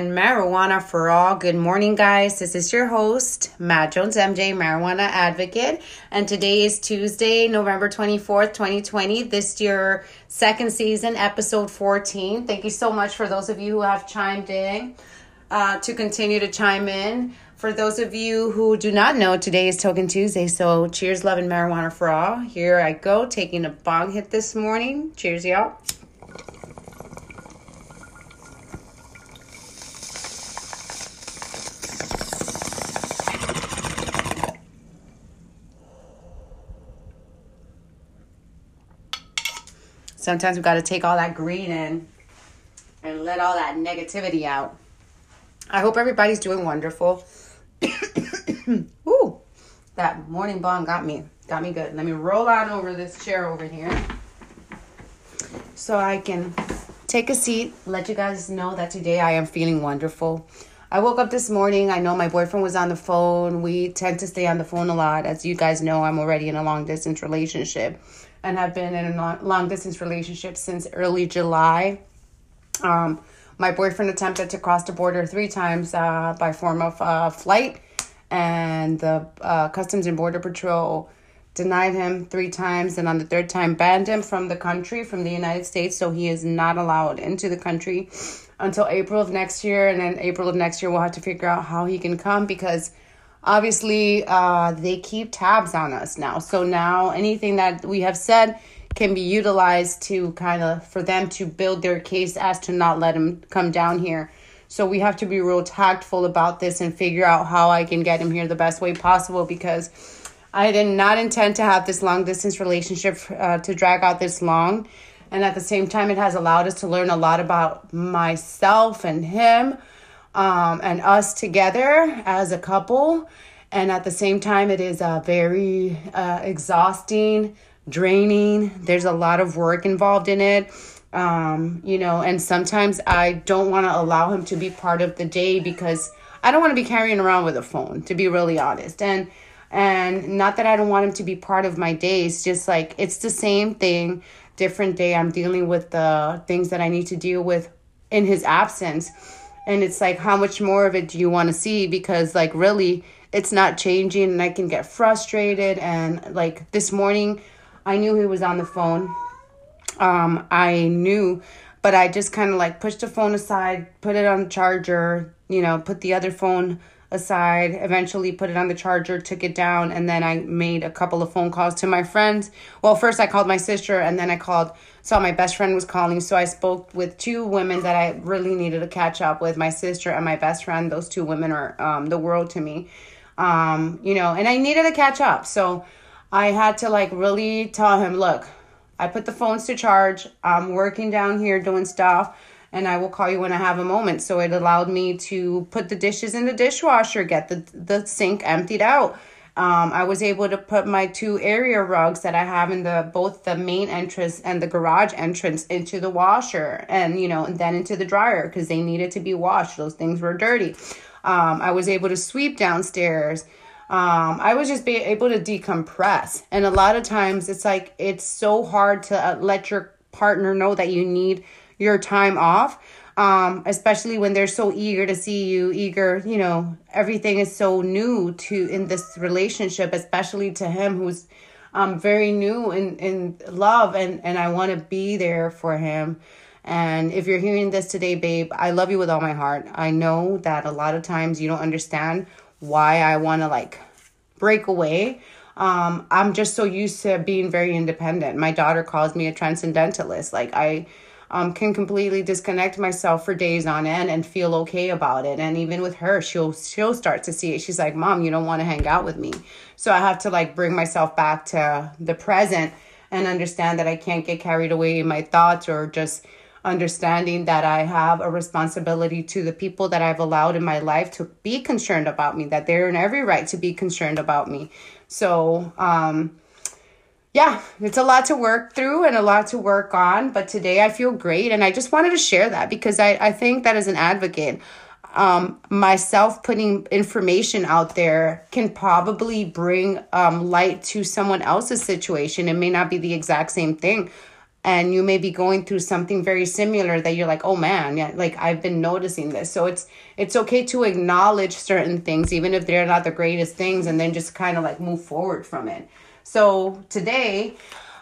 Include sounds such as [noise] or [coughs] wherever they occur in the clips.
and marijuana for all. Good morning, guys. This is your host, Matt Jones, MJ, marijuana advocate. And today is Tuesday, November 24th, 2020. This year, second season, episode 14. Thank you so much for those of you who have chimed in uh, to continue to chime in. For those of you who do not know, today is Token Tuesday. So cheers, love, and marijuana for all. Here I go, taking a bong hit this morning. Cheers, y'all. Sometimes we got to take all that green in and let all that negativity out. I hope everybody's doing wonderful. [coughs] Ooh, that morning bong got me, got me good. Let me roll on over this chair over here so I can take a seat, let you guys know that today I am feeling wonderful. I woke up this morning. I know my boyfriend was on the phone. We tend to stay on the phone a lot. As you guys know, I'm already in a long distance relationship and have been in a long distance relationship since early July. Um, my boyfriend attempted to cross the border three times uh, by form of uh, flight, and the uh, Customs and Border Patrol denied him three times, and on the third time banned him from the country, from the United States. So he is not allowed into the country until April of next year, and then April of next year we'll have to figure out how he can come because obviously uh, they keep tabs on us now. So now anything that we have said can be utilized to kind of for them to build their case as to not let him come down here. So we have to be real tactful about this and figure out how I can get him here the best way possible because I did not intend to have this long distance relationship uh, to drag out this long. And at the same time, it has allowed us to learn a lot about myself and him um, and us together as a couple. And at the same time, it is a very uh, exhausting, draining. There's a lot of work involved in it. Um, you know, and sometimes I don't want to allow him to be part of the day because I don't want to be carrying around with a phone, to be really honest. And and not that I don't want him to be part of my days, just like it's the same thing, different day. I'm dealing with the things that I need to deal with in his absence and it's like how much more of it do you want to see? Because like really it's not changing and i can get frustrated. And like this morning i knew he was on the phone. Um i knew but i just kind of like pushed the phone aside put it on the charger you know put the other phone aside, eventually put it on the charger, took it down, and then I made a couple of phone calls to my friends. Well, first I called my sister, and then I called, saw my best friend was calling. So I spoke with two women that I really needed to catch up with my sister and my best friend. Those two women are um, the world to me. Um, you know, and I needed to catch up. So I had to like really tell him, look, I put the phones to charge. I'm working down here doing stuff and I will call you when I have a moment. So it allowed me to put the dishes in the dishwasher, get the, the sink emptied out. Um, I was able to put my two area rugs that I have in the both the main entrance and the garage entrance into the washer and you know and then into the dryer because they needed to be washed. Those things were dirty. Um, I was able to sweep downstairs. Um, I was just be able to decompress. And a lot of times it's like it's so hard to uh, let your partner know that you need your time off um, especially when they're so eager to see you eager you know everything is so new to in this relationship especially to him who's um, very new in, in love and, and i want to be there for him. And if you're hearing this today babe i love you with all my heart. I know that a lot of times you don't understand why i want to like break away. Um, i'm just so used to being very independent. My daughter calls me a transcendentalist. Like i um, can completely disconnect myself for days on end and feel okay about it. And even with her, she'll she'll start to see it. She's like, "Mom, you don't want to hang out with me." So I have to like bring myself back to the present and understand that I can't get carried away in my thoughts or just understanding that I have a responsibility to the people that I've allowed in my life to be concerned about me, that they're in every right to be concerned about me. So, um, yeah, it's a lot to work through and a lot to work on. But today I feel great. And I just wanted to share that because I, I think that as an advocate, um, myself putting information out there can probably bring um, light to someone else's situation. It may not be the exact same thing. and you may be going through something very similar that you're like oh man yeah like i've been noticing this so it's it's okay to acknowledge certain things even if they're not the greatest things and then just kind of like move forward from it so today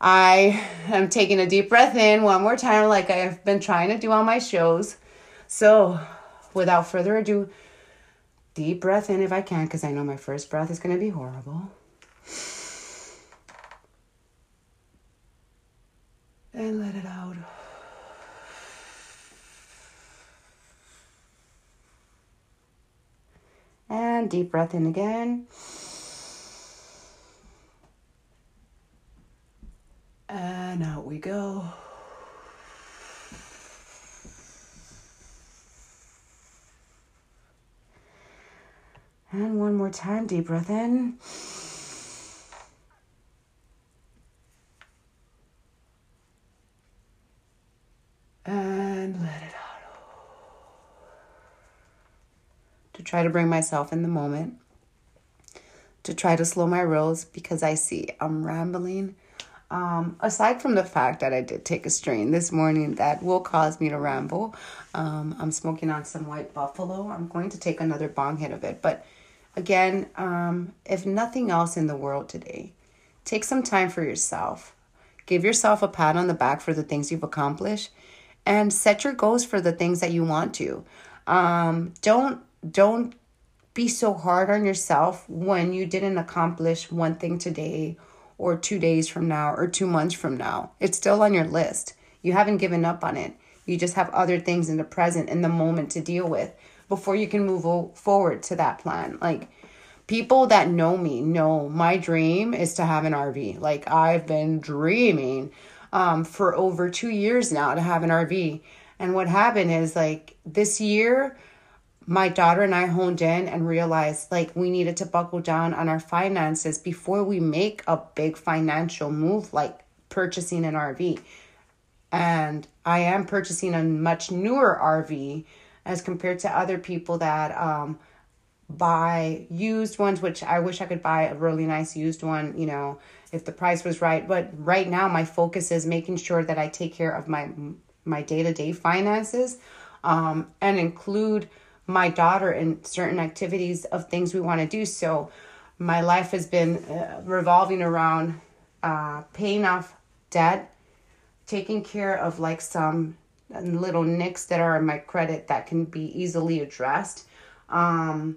i am taking a deep breath in one more time like i've been trying to do on my shows so without further ado deep breath in if i can because i know my first breath is going to be horrible and let it out. And deep breath in again. And out we go. And one more time, deep breath in. and let it out. To try to bring myself in the moment, to try to slow my rolls because I see I'm rambling. Um, aside from the fact that I did take a strain this morning that will cause me to ramble, um, I'm smoking on some white buffalo. I'm going to take another bong hit of it. But again, um, if nothing else in the world today, take some time for yourself. Give yourself a pat on the back for the things you've accomplished and set your goals for the things that you want to. Um, don't don't be so hard on yourself when you didn't accomplish one thing today or 2 days from now or 2 months from now. It's still on your list. You haven't given up on it. You just have other things in the present in the moment to deal with before you can move forward to that plan. Like people that know me know my dream is to have an RV. Like I've been dreaming um, for over two years now to have an RV. And what happened is like this year, my daughter and I honed in and realized like we needed to buckle down on our finances before we make a big financial move like purchasing an RV. And I am purchasing a much newer RV as compared to other people that um, buy used ones, which I wish I could buy a really nice used one, you know, if the price was right. But right now, my focus is making sure that I take care of my my day to day finances, um, and include my daughter in certain activities of things we want to do. So, my life has been uh, revolving around uh, paying off debt, taking care of like some little nicks that are in my credit that can be easily addressed. Um,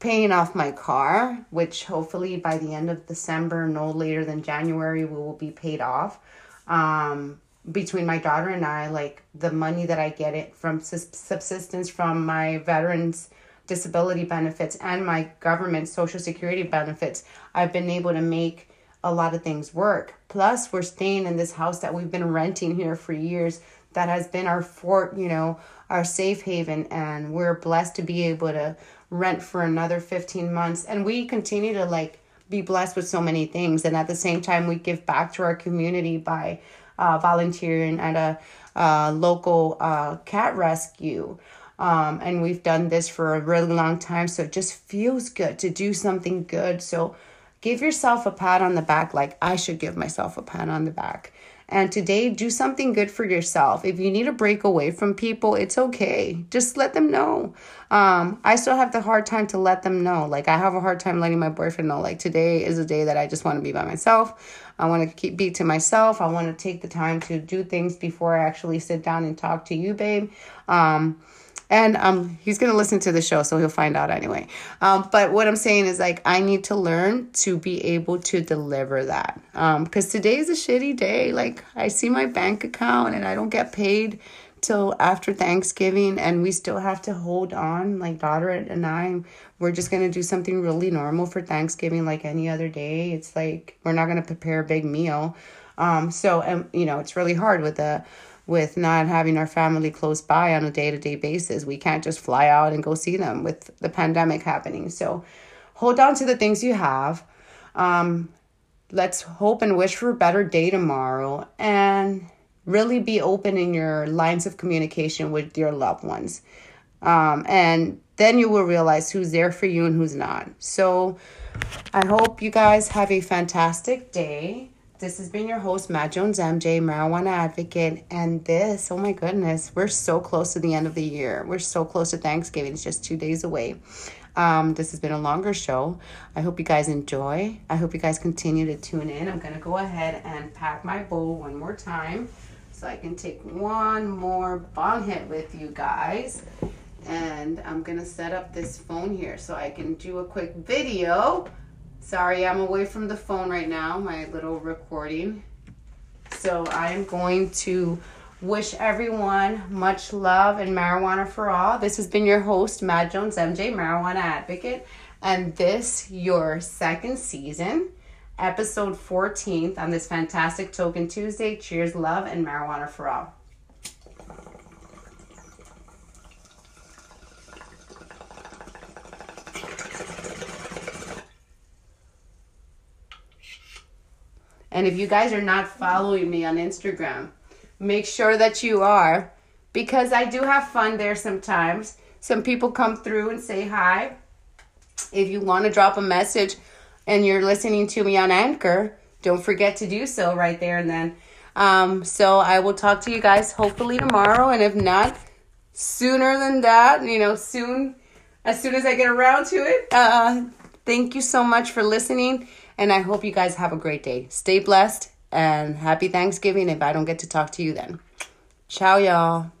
paying off my car, which hopefully by the end of December, no later than January, we will be paid off. Um, between my daughter and I, like the money that I get it from subsistence from my veterans disability benefits and my government social security benefits, I've been able to make a lot of things work. Plus, we're staying in this house that we've been renting here for years that has been our fort, you know, our safe haven, and we're blessed to be able to rent for another 15 months and we continue to like be blessed with so many things and at the same time we give back to our community by uh, volunteering at a uh, local uh, cat rescue um, and we've done this for a really long time so it just feels good to do something good so give yourself a pat on the back like i should give myself a pat on the back and today, do something good for yourself. If you need a break away from people, it's okay. Just let them know. Um, I still have the hard time to let them know. Like I have a hard time letting my boyfriend know. Like today is a day that I just want to be by myself. I want to keep be to myself. I want to take the time to do things before I actually sit down and talk to you, babe. Um, and um he's gonna listen to the show so he'll find out anyway um but what i'm saying is like i need to learn to be able to deliver that um because today is a shitty day like i see my bank account and i don't get paid till after thanksgiving and we still have to hold on like daughter and i we're just gonna do something really normal for thanksgiving like any other day it's like we're not gonna prepare a big meal um so and you know it's really hard with the with not having our family close by on a day to day basis. We can't just fly out and go see them with the pandemic happening. So hold on to the things you have. Um, let's hope and wish for a better day tomorrow and really be open in your lines of communication with your loved ones. Um, and then you will realize who's there for you and who's not. So I hope you guys have a fantastic day this has been your host, Matt Jones MJ, marijuana advocate. And this, oh my goodness, we're so close to the end of the year. We're so close to Thanksgiving. It's just two days away. Um, this has been a longer show. I hope you guys enjoy. I hope you guys continue to tune in. I'm going to go ahead and pack my bowl one more time so I can take one more bong hit with you guys. And I'm to set up this phone here so I can do a quick video. Sorry, I'm away from the phone right now, my little recording. So I'm going to Wish everyone much love and marijuana for all. This has been your host, Matt Jones, MJ, marijuana advocate, and this your second season, episode 14th on this fantastic Token Tuesday. Cheers, love, and marijuana for all. And if you guys are not following me on Instagram, make sure that you are because I do have fun there sometimes. Some people come through and say hi. If you want to drop a message and you're listening to me on Anchor, don't forget to do so right there and then. Um, so I will talk to you guys hopefully tomorrow, and if not, sooner than that, you know, soon, as soon as I get around to it. Uh, thank you so much for listening, and I hope you guys have a great day. Stay blessed and happy Thanksgiving if I don't get to talk to you then. Ciao, y'all.